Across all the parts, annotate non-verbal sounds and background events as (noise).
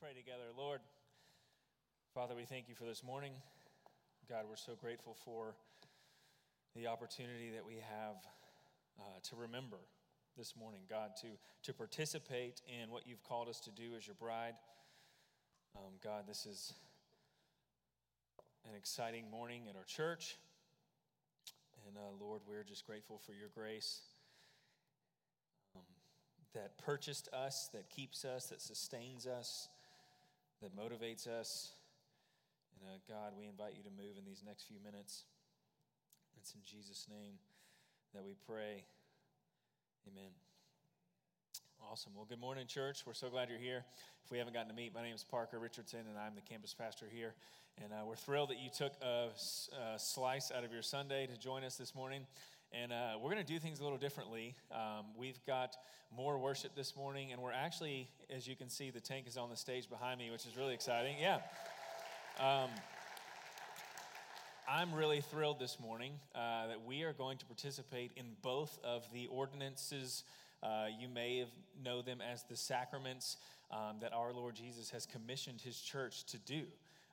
pray together. Lord, Father, we thank you for this morning. God, we're so grateful for the opportunity that we have uh, to remember this morning, God, to, to participate in what you've called us to do as your bride. Um, God, this is an exciting morning at our church. And uh, Lord, we're just grateful for your grace um, that purchased us, that keeps us, that sustains us that motivates us. And uh, God, we invite you to move in these next few minutes. It's in Jesus' name that we pray. Amen. Awesome. Well, good morning, church. We're so glad you're here. If we haven't gotten to meet, my name is Parker Richardson, and I'm the campus pastor here. And uh, we're thrilled that you took a, a, slice out of your Sunday to join us this morning. And uh, we're going to do things a little differently. Um, we've got more worship this morning, and we're actually, as you can see, the tank is on the stage behind me, which is really exciting. Yeah. Um, I'm really thrilled this morning uh, that we are going to participate in both of the ordinances. Uh, you may have know them as the sacraments um, that our Lord Jesus has commissioned his church to do.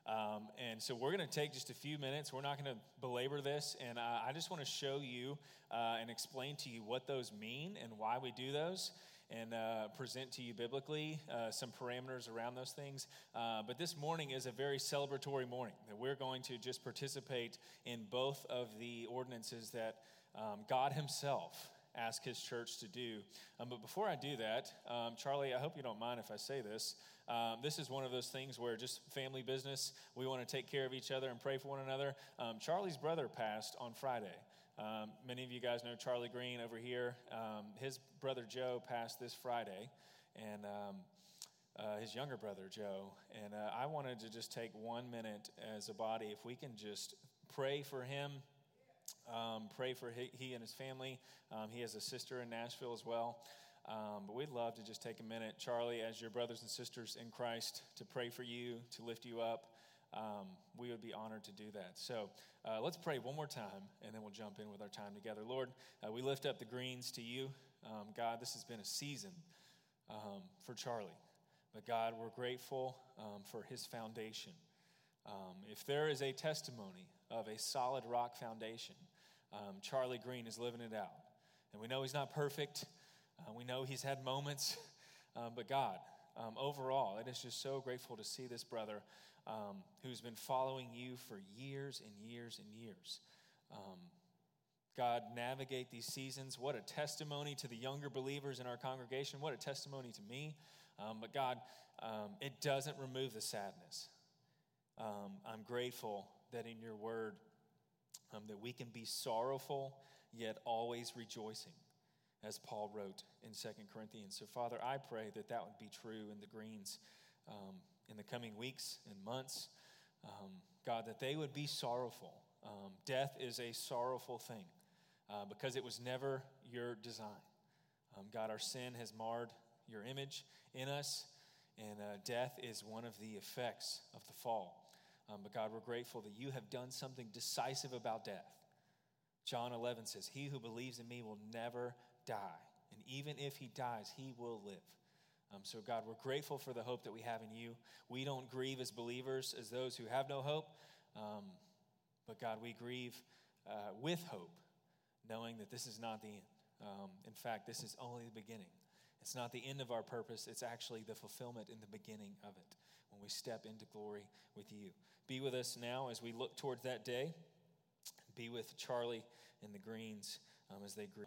Um, and so we're going to take just a few minutes. We're not going to belabor this. And uh, I just want to show you uh, and explain to you what those mean and why we do those and uh, present to you biblically uh, some parameters around those things. Uh, but this morning is a very celebratory morning that we're going to just participate in both of the ordinances that um, God Himself asked His church to do. Um, but before I do that, um, Charlie, I hope you don't mind if I say this. Um, this is one of those things where just family business, we want to take care of each other and pray for one another. Um, Charlie's brother passed on Friday. Um, many of you guys know Charlie Green over here. Um, his brother Joe passed this Friday, and uh, his younger brother Joe. And uh, I wanted to just take one minute as a body, if we can just pray for him. Um, pray for he, he, and his family. he has a sister in Nashville as well. Um, but we'd love to just take a minute, Charlie, as your brothers and sisters in Christ, to pray for you, to lift you up. Um, we would be honored to do that. So uh, let's pray one more time, and then we'll jump in with our time together. Lord, uh, we lift up the greens to you. Um, God, this has been a season um, for Charlie. But God, we're grateful um, for his foundation. Um, if there is a testimony of a solid rock foundation, um, Charlie Green is living it out. And we know he's not perfect. Uh, we know he's had moments, (laughs) um, but God, um, overall, it is just so grateful to see this brother um, who's been following you for years and years and years. Um, God, navigate these seasons. What a testimony to the younger believers in our congregation. What a testimony to me. Um, but God, um, it doesn't remove the sadness. I'm grateful that in your word, that we can be sorrowful yet always rejoicing as Paul wrote in Second Corinthians. So, Father, I pray that that would be true in the Greens um, in the coming weeks and months. Um, God, that they would be sorrowful. Um, death is a sorrowful thing uh, because it was never your design. Um, God, our sin has marred your image in us, and uh, death is one of the effects of the fall. Um, but God, we're grateful that you have done something decisive about death. John 11 says, He who believes in me will never die. And even if he dies, he will live. Um, so, God, we're grateful for the hope that we have in you. We don't grieve as believers as those who have no hope. Um, but, God, we grieve uh, with hope, knowing that this is not the end. Um, in fact, this is only the beginning. It's not the end of our purpose, it's actually the fulfillment in the beginning of it when we step into glory with you. Be with us now as we look towards that day. Be with Charlie and the Greens um, as they grieve.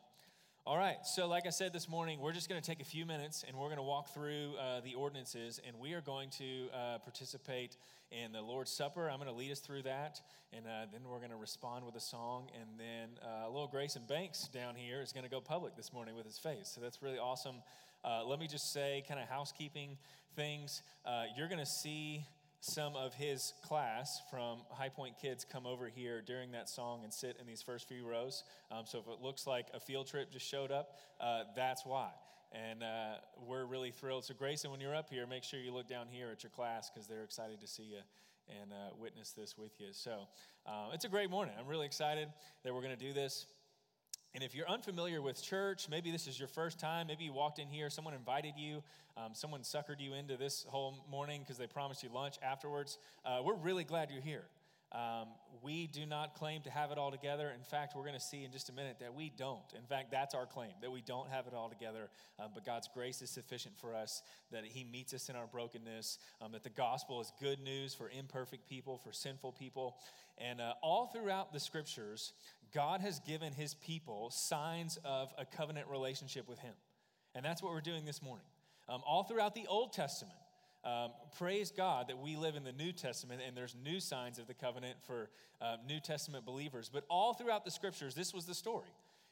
All right, so like I said this morning, we're just going to take a few minutes and we're going to walk through uh, the ordinances and we are going to uh, participate in the Lord's Supper. I'm going to lead us through that and uh, then we're going to respond with a song. And then uh, little Grayson Banks down here is going to go public this morning with his face. So that's really awesome. Uh, let me just say, kind of housekeeping things. Uh, you're going to see some of his class from High Point Kids come over here during that song and sit in these first few rows. Um, so if it looks like a field trip just showed up, uh, that's why. And uh, we're really thrilled. So, Grayson, when you're up here, make sure you look down here at your class because they're excited to see you and uh, witness this with you. So, uh, it's a great morning. I'm really excited that we're going to do this. And if you're unfamiliar with church, maybe this is your first time, maybe you walked in here, someone invited you, um, someone suckered you into this whole morning because they promised you lunch afterwards. Uh, we're really glad you're here. Um, we do not claim to have it all together. In fact, we're going to see in just a minute that we don't. In fact, that's our claim, that we don't have it all together. Um, but God's grace is sufficient for us, that He meets us in our brokenness, um, that the gospel is good news for imperfect people, for sinful people. And uh, all throughout the scriptures, God has given His people signs of a covenant relationship with Him. And that's what we're doing this morning. Um, all throughout the Old Testament, um, praise God that we live in the New Testament and there's new signs of the covenant for uh, New Testament believers. But all throughout the scriptures, this was the story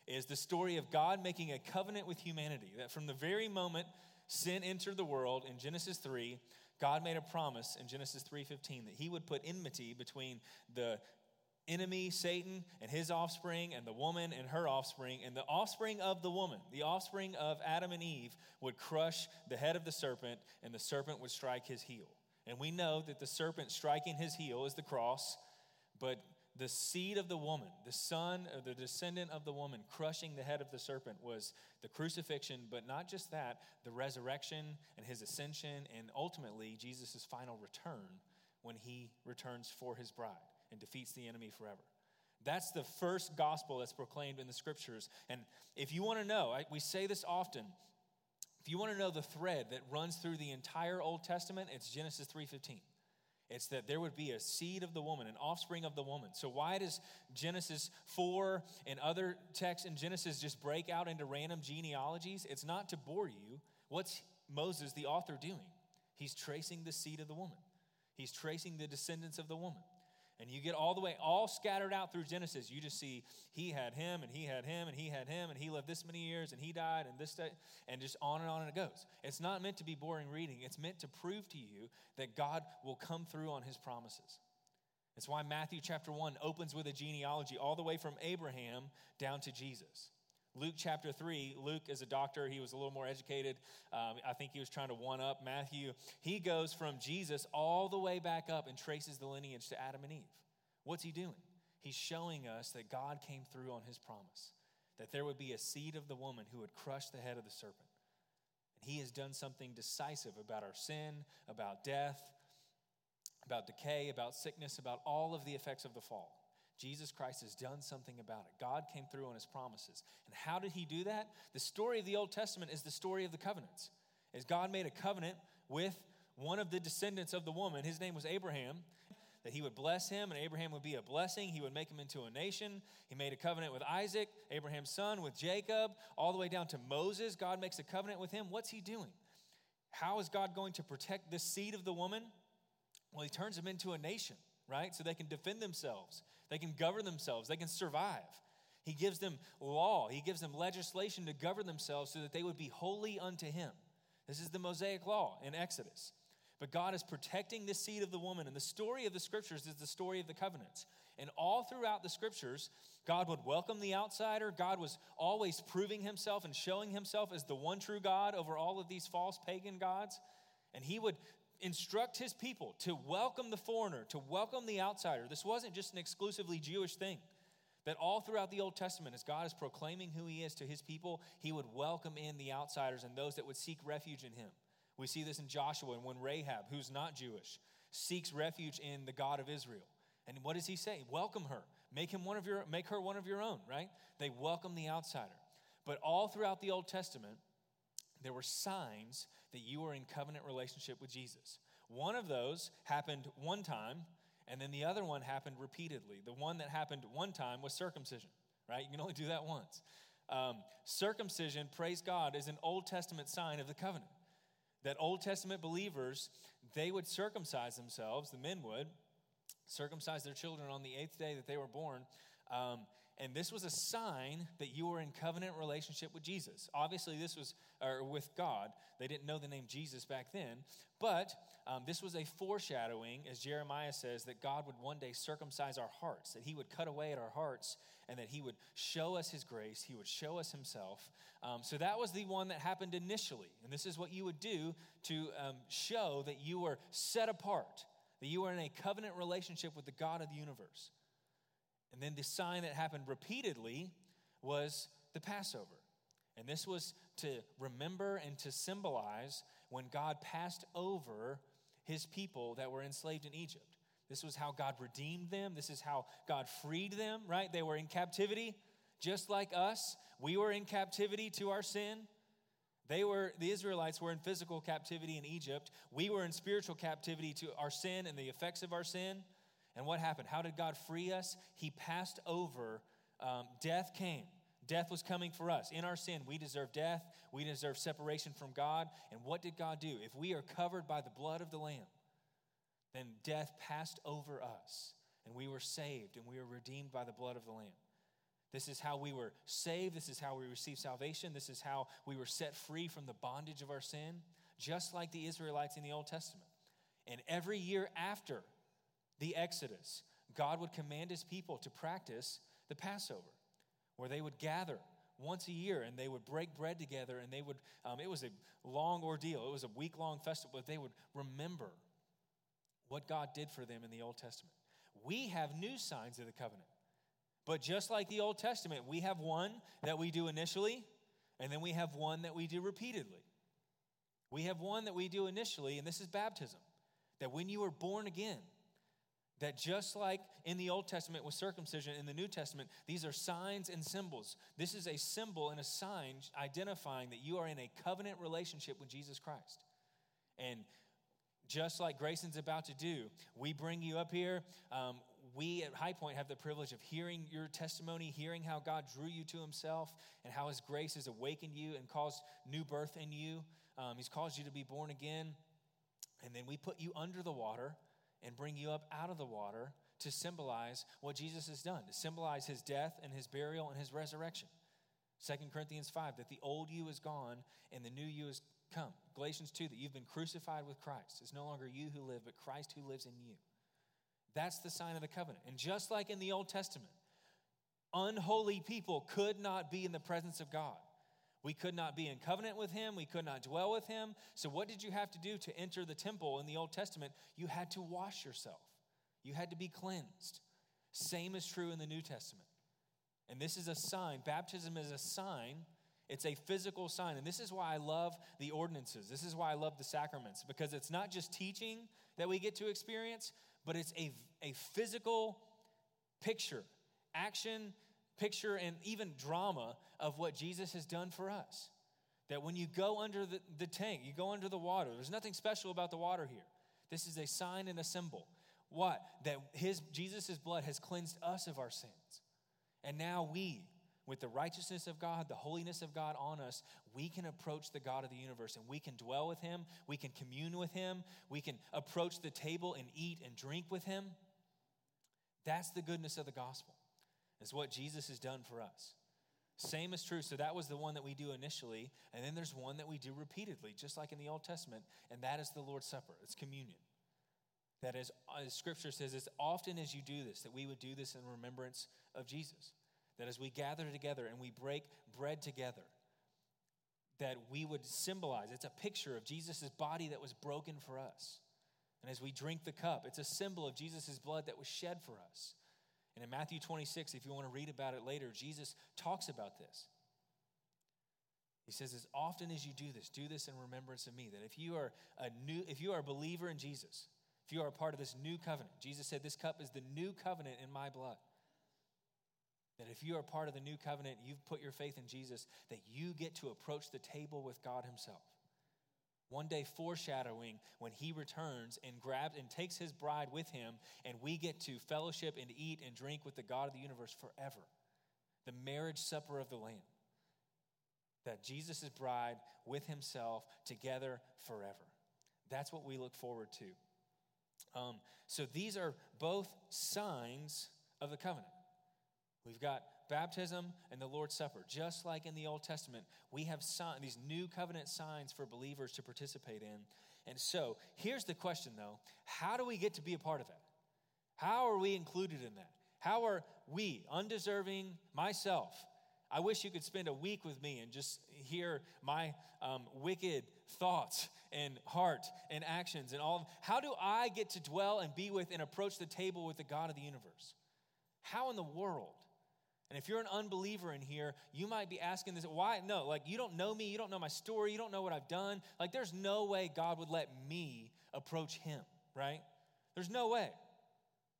is the story of God making a covenant with humanity. That from the very moment sin entered the world in Genesis 3, God made a promise in Genesis 3:15 that he would put enmity between the enemy, Satan, and his offspring, and the woman and her offspring, and the offspring of the woman, the offspring of Adam and Eve, would crush the head of the serpent, and the serpent would strike his heel. And we know that the serpent striking his heel is the cross, but the seed of the woman, the son or the descendant of the woman, crushing the head of the serpent was the crucifixion, but not just that, the resurrection and his ascension, and ultimately Jesus' final return when he returns for his bride and defeats the enemy forever. That's the first gospel that's proclaimed in the scriptures. And if you want to know, we say this often, if you want to know the thread that runs through the entire Old Testament, it's Genesis 3:15. It's that there would be a seed of the woman, an offspring of the woman. So why does Genesis 4 and other texts in Genesis just break out into random genealogies? It's not to bore you. What's Moses, the author, doing? He's tracing the seed of the woman. He's tracing the descendants of the woman. And you get all the way, all scattered out through Genesis. You just see he had him, and he had him, and he had him, and he lived this many years, and he died, and this, day, and just on and on and it goes. It's not meant to be boring reading, it's meant to prove to you that God will come through on his promises. It's why Matthew chapter 1 opens with a genealogy all the way from Abraham down to Jesus. Luke chapter 3, Luke is a doctor. He was a little more educated. Um, I think he was trying to one up Matthew. He goes from Jesus all the way back up and traces the lineage to Adam and Eve. What's he doing? He's showing us that God came through on his promise, that there would be a seed of the woman who would crush the head of the serpent. And he has done something decisive about our sin, about death, about decay, about sickness, about all of the effects of the fall. Jesus Christ has done something about it. God came through on his promises. And how did he do that? The story of the Old Testament is the story of the covenants. As God made a covenant with one of the descendants of the woman, his name was Abraham, that he would bless him and Abraham would be a blessing. He would make him into a nation. He made a covenant with Isaac, Abraham's son, with Jacob, all the way down to Moses. God makes a covenant with him. What's he doing? How is God going to protect this seed of the woman? Well, he turns him into a nation, right? So they can defend themselves. They can govern themselves, they can survive. He gives them law, He gives them legislation to govern themselves so that they would be holy unto Him. This is the Mosaic law in Exodus. But God is protecting the seed of the woman. And the story of the scriptures is the story of the covenants. And all throughout the scriptures, God would welcome the outsider. God was always proving himself and showing himself as the one true God over all of these false pagan gods. And he would instruct his people to welcome the foreigner, to welcome the outsider. This wasn't just an exclusively Jewish thing. That all throughout the Old Testament, as God is proclaiming who he is to his people, he would welcome in the outsiders and those that would seek refuge in him. We see this in Joshua and when Rahab, who's not Jewish, seeks refuge in the God of Israel. And what does he say? Welcome her. Make him one of your make her one of your own, right? They welcome the outsider. But all throughout the Old Testament, there were signs that you were in covenant relationship with Jesus. One of those happened one time, and then the other one happened repeatedly. The one that happened one time was circumcision, right? You can only do that once. Um, circumcision, praise God, is an Old Testament sign of the covenant. That Old Testament believers, they would circumcise themselves, the men would, circumcise their children on the eighth day that they were born. Um, and this was a sign that you were in covenant relationship with Jesus. Obviously, this was or with God. They didn't know the name Jesus back then, but um, this was a foreshadowing, as Jeremiah says, that God would one day circumcise our hearts, that He would cut away at our hearts, and that He would show us His grace, He would show us Himself. Um, so that was the one that happened initially, and this is what you would do to um, show that you were set apart, that you were in a covenant relationship with the God of the universe. And then the sign that happened repeatedly was the Passover. And this was to remember and to symbolize when God passed over his people that were enslaved in Egypt. This was how God redeemed them. This is how God freed them, right? They were in captivity just like us. We were in captivity to our sin. They were the Israelites were in physical captivity in Egypt. We were in spiritual captivity to our sin and the effects of our sin. And what happened? How did God free us? He passed over. Um, death came. Death was coming for us. In our sin, we deserve death. We deserve separation from God. And what did God do? If we are covered by the blood of the Lamb, then death passed over us. And we were saved and we were redeemed by the blood of the Lamb. This is how we were saved. This is how we received salvation. This is how we were set free from the bondage of our sin, just like the Israelites in the Old Testament. And every year after the Exodus, God would command his people to practice the Passover, where they would gather once a year and they would break bread together and they would, um, it was a long ordeal. It was a week long festival, but they would remember what God did for them in the Old Testament. We have new signs of the covenant. But just like the Old Testament, we have one that we do initially, and then we have one that we do repeatedly. We have one that we do initially, and this is baptism. That when you are born again, that just like in the Old Testament with circumcision, in the New Testament, these are signs and symbols. This is a symbol and a sign identifying that you are in a covenant relationship with Jesus Christ. And just like Grayson's about to do, we bring you up here. Um, we at High Point have the privilege of hearing your testimony, hearing how God drew you to Himself, and how His grace has awakened you and caused new birth in you. Um, he's caused you to be born again. And then we put you under the water and bring you up out of the water to symbolize what Jesus has done, to symbolize His death and His burial and His resurrection. 2 Corinthians 5, that the old you is gone and the new you has come. Galatians 2, that you've been crucified with Christ. It's no longer you who live, but Christ who lives in you. That's the sign of the covenant. And just like in the Old Testament, unholy people could not be in the presence of God. We could not be in covenant with him. We could not dwell with him. So, what did you have to do to enter the temple in the Old Testament? You had to wash yourself, you had to be cleansed. Same is true in the New Testament. And this is a sign. Baptism is a sign, it's a physical sign. And this is why I love the ordinances. This is why I love the sacraments, because it's not just teaching that we get to experience, but it's a, a physical picture, action, picture, and even drama of what Jesus has done for us. That when you go under the, the tank, you go under the water, there's nothing special about the water here. This is a sign and a symbol. What? That his Jesus' blood has cleansed us of our sins. And now we, with the righteousness of God, the holiness of God on us, we can approach the God of the universe and we can dwell with Him, we can commune with Him, we can approach the table and eat and drink with Him. That's the goodness of the gospel, is what Jesus has done for us. Same is true. So that was the one that we do initially, and then there's one that we do repeatedly, just like in the Old Testament, and that is the Lord's Supper. It's communion. That is, as Scripture says, as often as you do this, that we would do this in remembrance of Jesus. That as we gather together and we break bread together, that we would symbolize, it's a picture of Jesus' body that was broken for us. And as we drink the cup, it's a symbol of Jesus' blood that was shed for us. And in Matthew 26, if you want to read about it later, Jesus talks about this. He says, as often as you do this, do this in remembrance of me. That if you are a new, if you are a believer in Jesus, if you are a part of this new covenant, Jesus said, This cup is the new covenant in my blood. That if you are part of the new covenant, you've put your faith in Jesus, that you get to approach the table with God Himself. One day, foreshadowing when He returns and grabs and takes His bride with Him, and we get to fellowship and eat and drink with the God of the universe forever. The marriage supper of the Lamb. That Jesus' bride with Himself together forever. That's what we look forward to. Um, so these are both signs of the covenant. We've got baptism and the Lord's Supper. Just like in the Old Testament, we have sign, these new covenant signs for believers to participate in. And so, here's the question though how do we get to be a part of that? How are we included in that? How are we, undeserving myself? I wish you could spend a week with me and just hear my um, wicked thoughts and heart and actions and all. How do I get to dwell and be with and approach the table with the God of the universe? How in the world And if you're an unbeliever in here, you might be asking this why? No, like you don't know me, you don't know my story, you don't know what I've done. Like there's no way God would let me approach him, right? There's no way.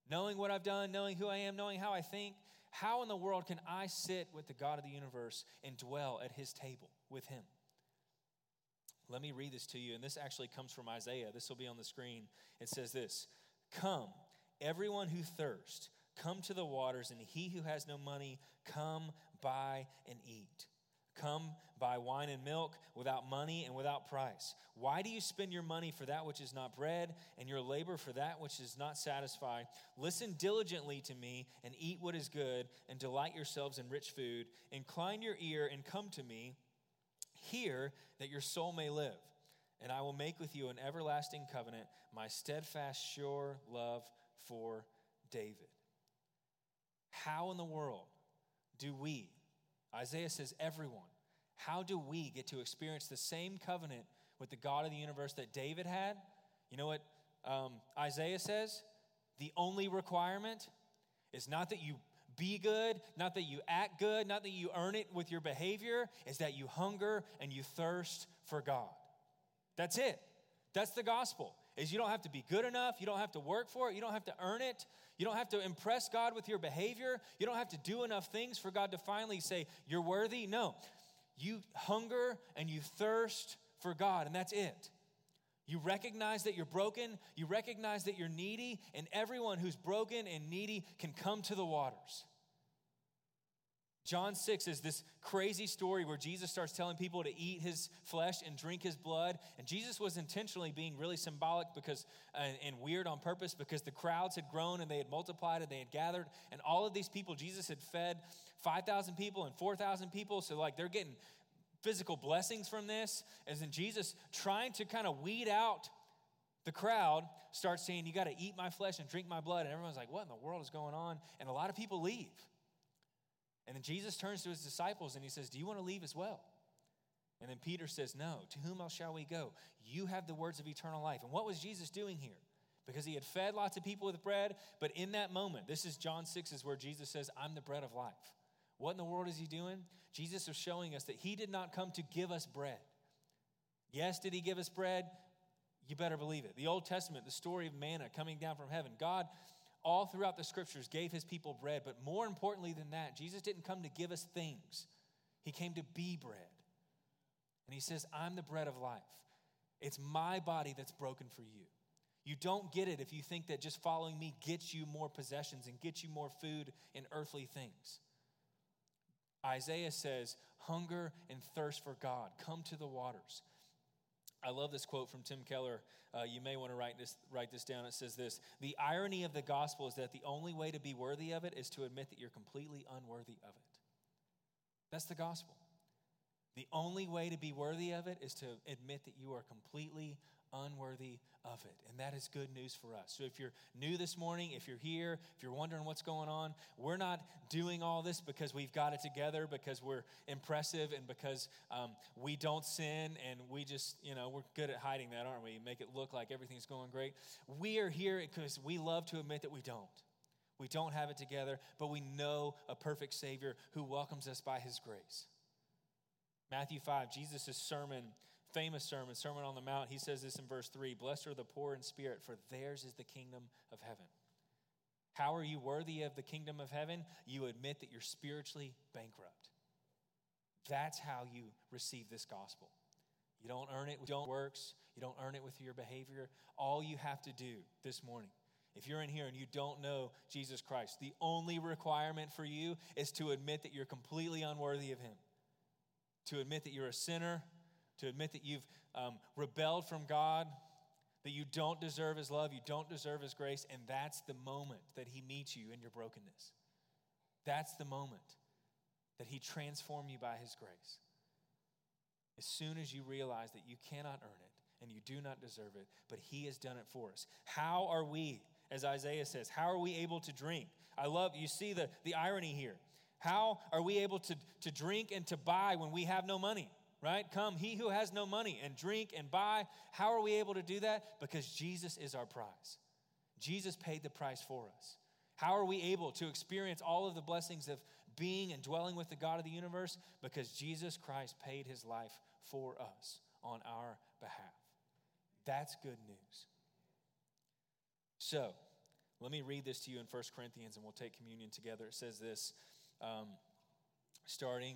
Knowing what I've done, knowing who I am, knowing how I think, how in the world can I sit with the God of the universe and dwell at his table with him? Let me read this to you, and this actually comes from Isaiah. This will be on the screen. It says this Come, everyone who thirsts, come to the waters, and he who has no money, come buy and eat. Come buy wine and milk without money and without price. Why do you spend your money for that which is not bread, and your labor for that which is not satisfied? Listen diligently to me, and eat what is good, and delight yourselves in rich food. Incline your ear and come to me. Hear that your soul may live, and I will make with you an everlasting covenant, my steadfast, sure love for David. How in the world do we, Isaiah says, everyone, how do we get to experience the same covenant with the God of the universe that David had? You know what um, Isaiah says? The only requirement is not that you be good, not that you act good, not that you earn it with your behavior, is that you hunger and you thirst for God. That's it. That's the gospel. Is you don't have to be good enough, you don't have to work for it, you don't have to earn it, you don't have to impress God with your behavior, you don't have to do enough things for God to finally say you're worthy. No. You hunger and you thirst for God, and that's it. You recognize that you're broken, you recognize that you're needy, and everyone who's broken and needy can come to the waters. John 6 is this crazy story where Jesus starts telling people to eat his flesh and drink his blood. And Jesus was intentionally being really symbolic because and, and weird on purpose because the crowds had grown and they had multiplied and they had gathered. And all of these people, Jesus had fed 5,000 people and 4,000 people. So, like, they're getting physical blessings from this. As in Jesus trying to kind of weed out the crowd, starts saying, You got to eat my flesh and drink my blood. And everyone's like, What in the world is going on? And a lot of people leave. And then Jesus turns to his disciples and he says, Do you want to leave as well? And then Peter says, No, to whom else shall we go? You have the words of eternal life. And what was Jesus doing here? Because he had fed lots of people with bread, but in that moment, this is John 6 is where Jesus says, I'm the bread of life. What in the world is he doing? Jesus is showing us that he did not come to give us bread. Yes, did he give us bread? You better believe it. The Old Testament, the story of manna coming down from heaven. God all throughout the scriptures gave his people bread, but more importantly than that, Jesus didn't come to give us things, he came to be bread. And he says, I'm the bread of life. It's my body that's broken for you. You don't get it if you think that just following me gets you more possessions and gets you more food and earthly things. Isaiah says, Hunger and thirst for God, come to the waters. I love this quote from Tim Keller. Uh, you may want to write this, write this down. It says this The irony of the gospel is that the only way to be worthy of it is to admit that you're completely unworthy of it. That's the gospel. The only way to be worthy of it is to admit that you are completely unworthy of it. And that is good news for us. So if you're new this morning, if you're here, if you're wondering what's going on, we're not doing all this because we've got it together, because we're impressive, and because um, we don't sin, and we just, you know, we're good at hiding that, aren't we? Make it look like everything's going great. We are here because we love to admit that we don't. We don't have it together, but we know a perfect Savior who welcomes us by His grace. Matthew 5, Jesus' sermon famous sermon, Sermon on the Mount, he says this in verse 3 Blessed are the poor in spirit, for theirs is the kingdom of heaven. How are you worthy of the kingdom of heaven? You admit that you're spiritually bankrupt. That's how you receive this gospel. You don't earn it with your works, you don't earn it with your behavior. All you have to do this morning, if you're in here and you don't know Jesus Christ, the only requirement for you is to admit that you're completely unworthy of Him, to admit that you're a sinner to admit that you've um, rebelled from God, that you don't deserve His love, you don't deserve His grace, and that's the moment that He meets you in your brokenness. That's the moment that He transformed you by His grace. As soon as you realize that you cannot earn it and you do not deserve it, but He has done it for us. How are we, as Isaiah says, how are we able to drink? I love, you see the, the irony here. How are we able to, to drink and to buy when we have no money? Right? Come, he who has no money, and drink and buy. How are we able to do that? Because Jesus is our prize. Jesus paid the price for us. How are we able to experience all of the blessings of being and dwelling with the God of the universe? Because Jesus Christ paid his life for us on our behalf. That's good news. So, let me read this to you in 1 Corinthians and we'll take communion together. It says this, um, starting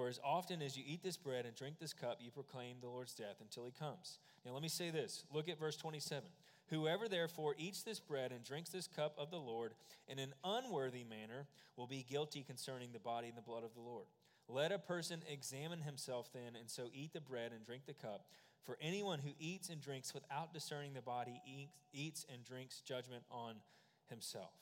For as often as you eat this bread and drink this cup, you proclaim the Lord's death until he comes. Now, let me say this. Look at verse 27. Whoever therefore eats this bread and drinks this cup of the Lord in an unworthy manner will be guilty concerning the body and the blood of the Lord. Let a person examine himself then, and so eat the bread and drink the cup. For anyone who eats and drinks without discerning the body eats and drinks judgment on himself.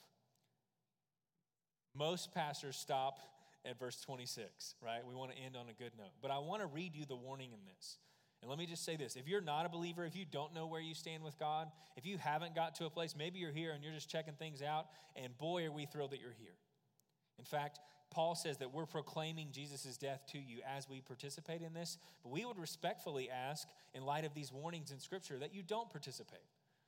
Most pastors stop at verse 26, right? We want to end on a good note. But I want to read you the warning in this. And let me just say this if you're not a believer, if you don't know where you stand with God, if you haven't got to a place, maybe you're here and you're just checking things out, and boy, are we thrilled that you're here. In fact, Paul says that we're proclaiming Jesus' death to you as we participate in this, but we would respectfully ask, in light of these warnings in Scripture, that you don't participate.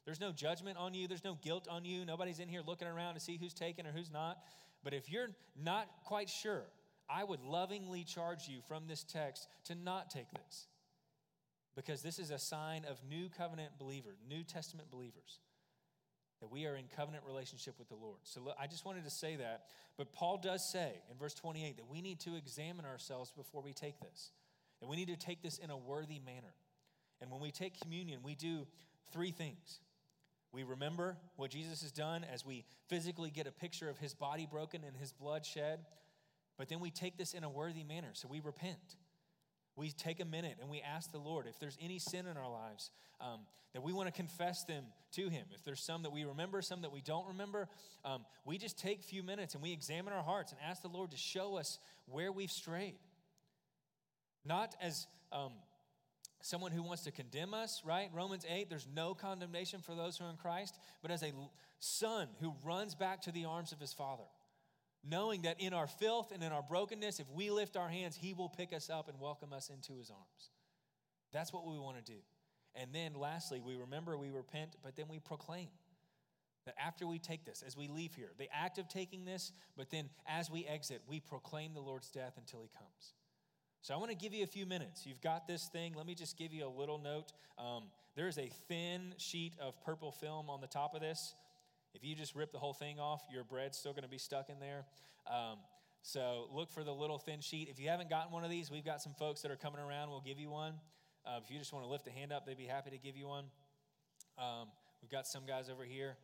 There's no judgment on you, there's no guilt on you. Nobody's in here looking around to see who's taken or who's not. But if you're not quite sure, I would lovingly charge you from this text to not take this. Because this is a sign of new covenant believer, New Testament believers, that we are in covenant relationship with the Lord. So I just wanted to say that. But Paul does say in verse 28 that we need to examine ourselves before we take this. And we need to take this in a worthy manner. And when we take communion, we do three things. We remember what Jesus has done as we physically get a picture of his body broken and his blood shed. But then we take this in a worthy manner. So we repent. We take a minute and we ask the Lord if there's any sin in our lives, um, that we want to confess them to Him. If there's some that we remember, some that we don't remember, um, we just take a few minutes and we examine our hearts and ask the Lord to show us where we've strayed. Not as um, someone who wants to condemn us, right? Romans 8, there's no condemnation for those who are in Christ, but as a son who runs back to the arms of his father, knowing that in our filth and in our brokenness, if we lift our hands, he will pick us up and welcome us into his arms. That's what we want to do. And then lastly, we remember, we repent, but then we proclaim. That after we take this, as we leave here, the act of taking this, but then as we exit, we proclaim the Lord's death until he comes. So I want to give you a few minutes. You've got this thing. Let me just give you a little note. Um, there is a thin sheet of purple film on the top of this. If you just rip the whole thing off, your bread's still going to be stuck in there. Um, so look for the little thin sheet. If you haven't gotten one of these, we've got some folks that are coming around. We'll give you one. Uh, if you just want to lift a hand up, they'd be happy to give you one. Um, we've got some guys over here.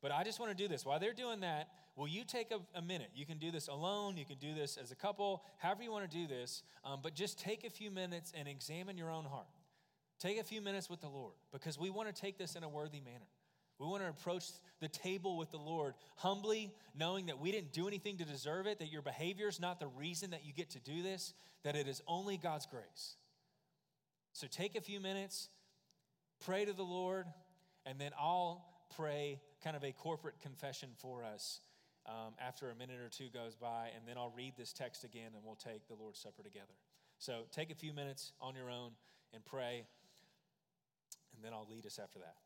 But I just want to do this. While they're doing that, will you take a, a, minute? You can do this alone, you can do this as a couple, however you want to do this, um, but just take a few minutes and examine your own heart. Take a few minutes with the Lord because we want to take this in a worthy manner. We want to approach the table with the Lord humbly, knowing that we didn't do anything to deserve it, that your behavior is not the reason that you get to do this, that it is only God's grace. So take a few minutes, pray to the Lord, and then I'll pray kind of a corporate confession for us um, after a minute or two goes by, and then I'll read this text again and we'll take the Lord's Supper together. So take a few minutes on your own and pray, and then I'll lead us after that.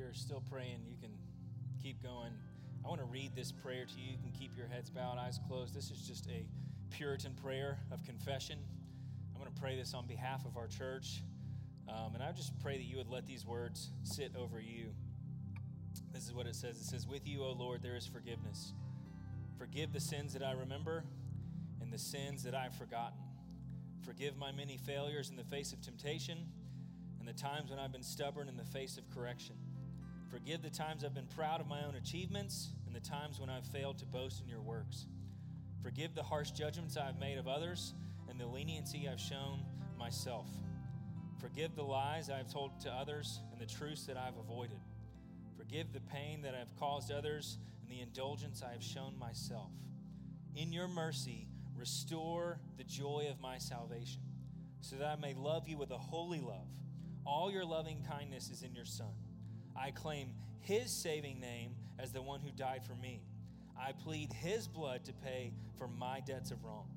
You're still praying, you can keep going. I want to read this prayer to you. You can keep your heads bowed, eyes closed. This is just a Puritan prayer of confession. I'm going to pray this on behalf of our church. Um, and I just pray that you would let these words sit over you. This is what it says It says, With you, O Lord, there is forgiveness. Forgive the sins that I remember and the sins that I've forgotten. Forgive my many failures in the face of temptation and the times when I've been stubborn in the face of correction. Forgive the times I've been proud of my own achievements and the times when I've failed to boast in your works. Forgive the harsh judgments I've made of others and the leniency I've shown myself. Forgive the lies I've told to others and the truths that I've avoided. Forgive the pain that I've caused others and the indulgence I have shown myself. In your mercy, restore the joy of my salvation, so that I may love you with a holy love. All your loving kindness is in your Son. I claim his saving name as the one who died for me. I plead his blood to pay for my debts of wrong.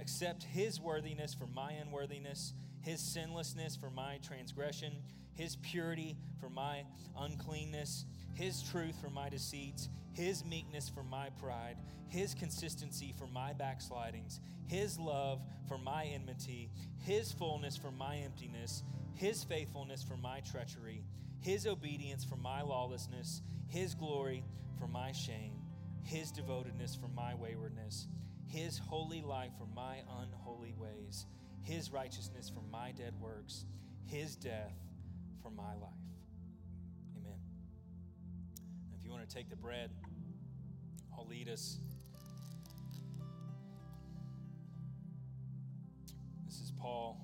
Accept his worthiness for my unworthiness, his sinlessness for my transgression, his purity for my uncleanness, his truth for my deceits, his meekness for my pride, his consistency for my backslidings, his love for my enmity, his fullness for my emptiness, his faithfulness for my treachery his obedience for my lawlessness, his glory for my shame, his devotedness for my waywardness, his holy life for my unholy ways, his righteousness for my dead works, his death for my life. Amen. If you want to take the bread, I'll lead us. This is Paul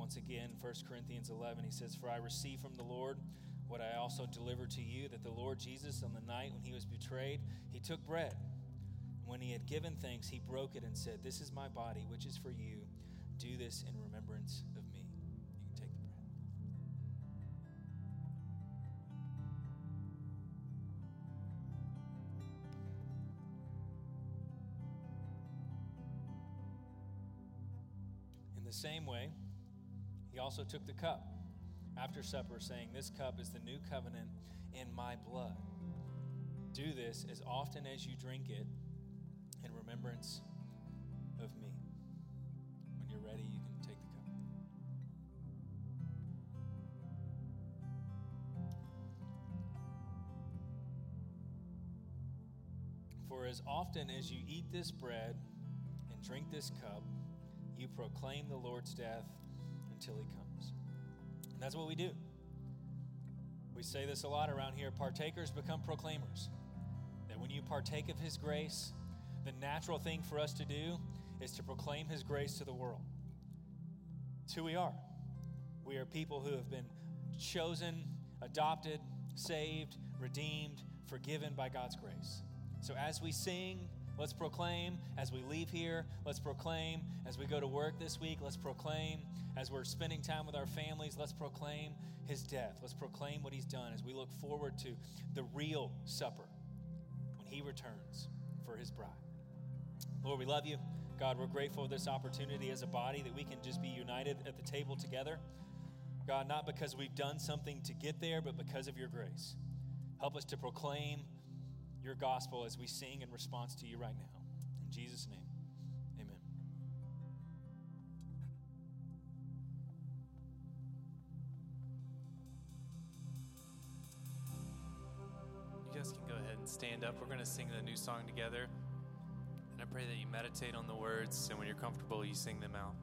once again, 1 Corinthians 11, he says, For I received from the Lord what I also delivered to you, that the Lord Jesus, on the night when he was betrayed, he took bread. When he had given thanks, he broke it and said, This is my body, which is for you. Do this in remembrance of me. You can take the bread. In the same way, also took the cup after supper, saying, This cup is the new covenant in my blood. Do this as often as you drink it in remembrance of me. When you're ready, you can take the cup. For as often as you eat this bread and drink this cup, you proclaim the Lord's death until he comes. And that's what we do. We say this a lot around here partakers become proclaimers. That when you partake of his grace, the natural thing for us to do is to proclaim his grace to the world. It's who we are. We are people who have been chosen, adopted, saved, redeemed, forgiven by God's grace. So as we sing, let's proclaim. As we leave here, let's proclaim. As we go to work this week, let's proclaim. As we're spending time with our families, let's proclaim his death. Let's proclaim what he's done as we look forward to the real supper when he returns for his bride. Lord, we love you. God, we're grateful for this opportunity as a body that we can just be united at the table together. God, not because we've done something to get there, but because of your grace. Help us to proclaim your gospel as we sing in response to you right now. In Jesus' name. Stand up. We're going to sing the new song together. And I pray that you meditate on the words, and when you're comfortable, you sing them out.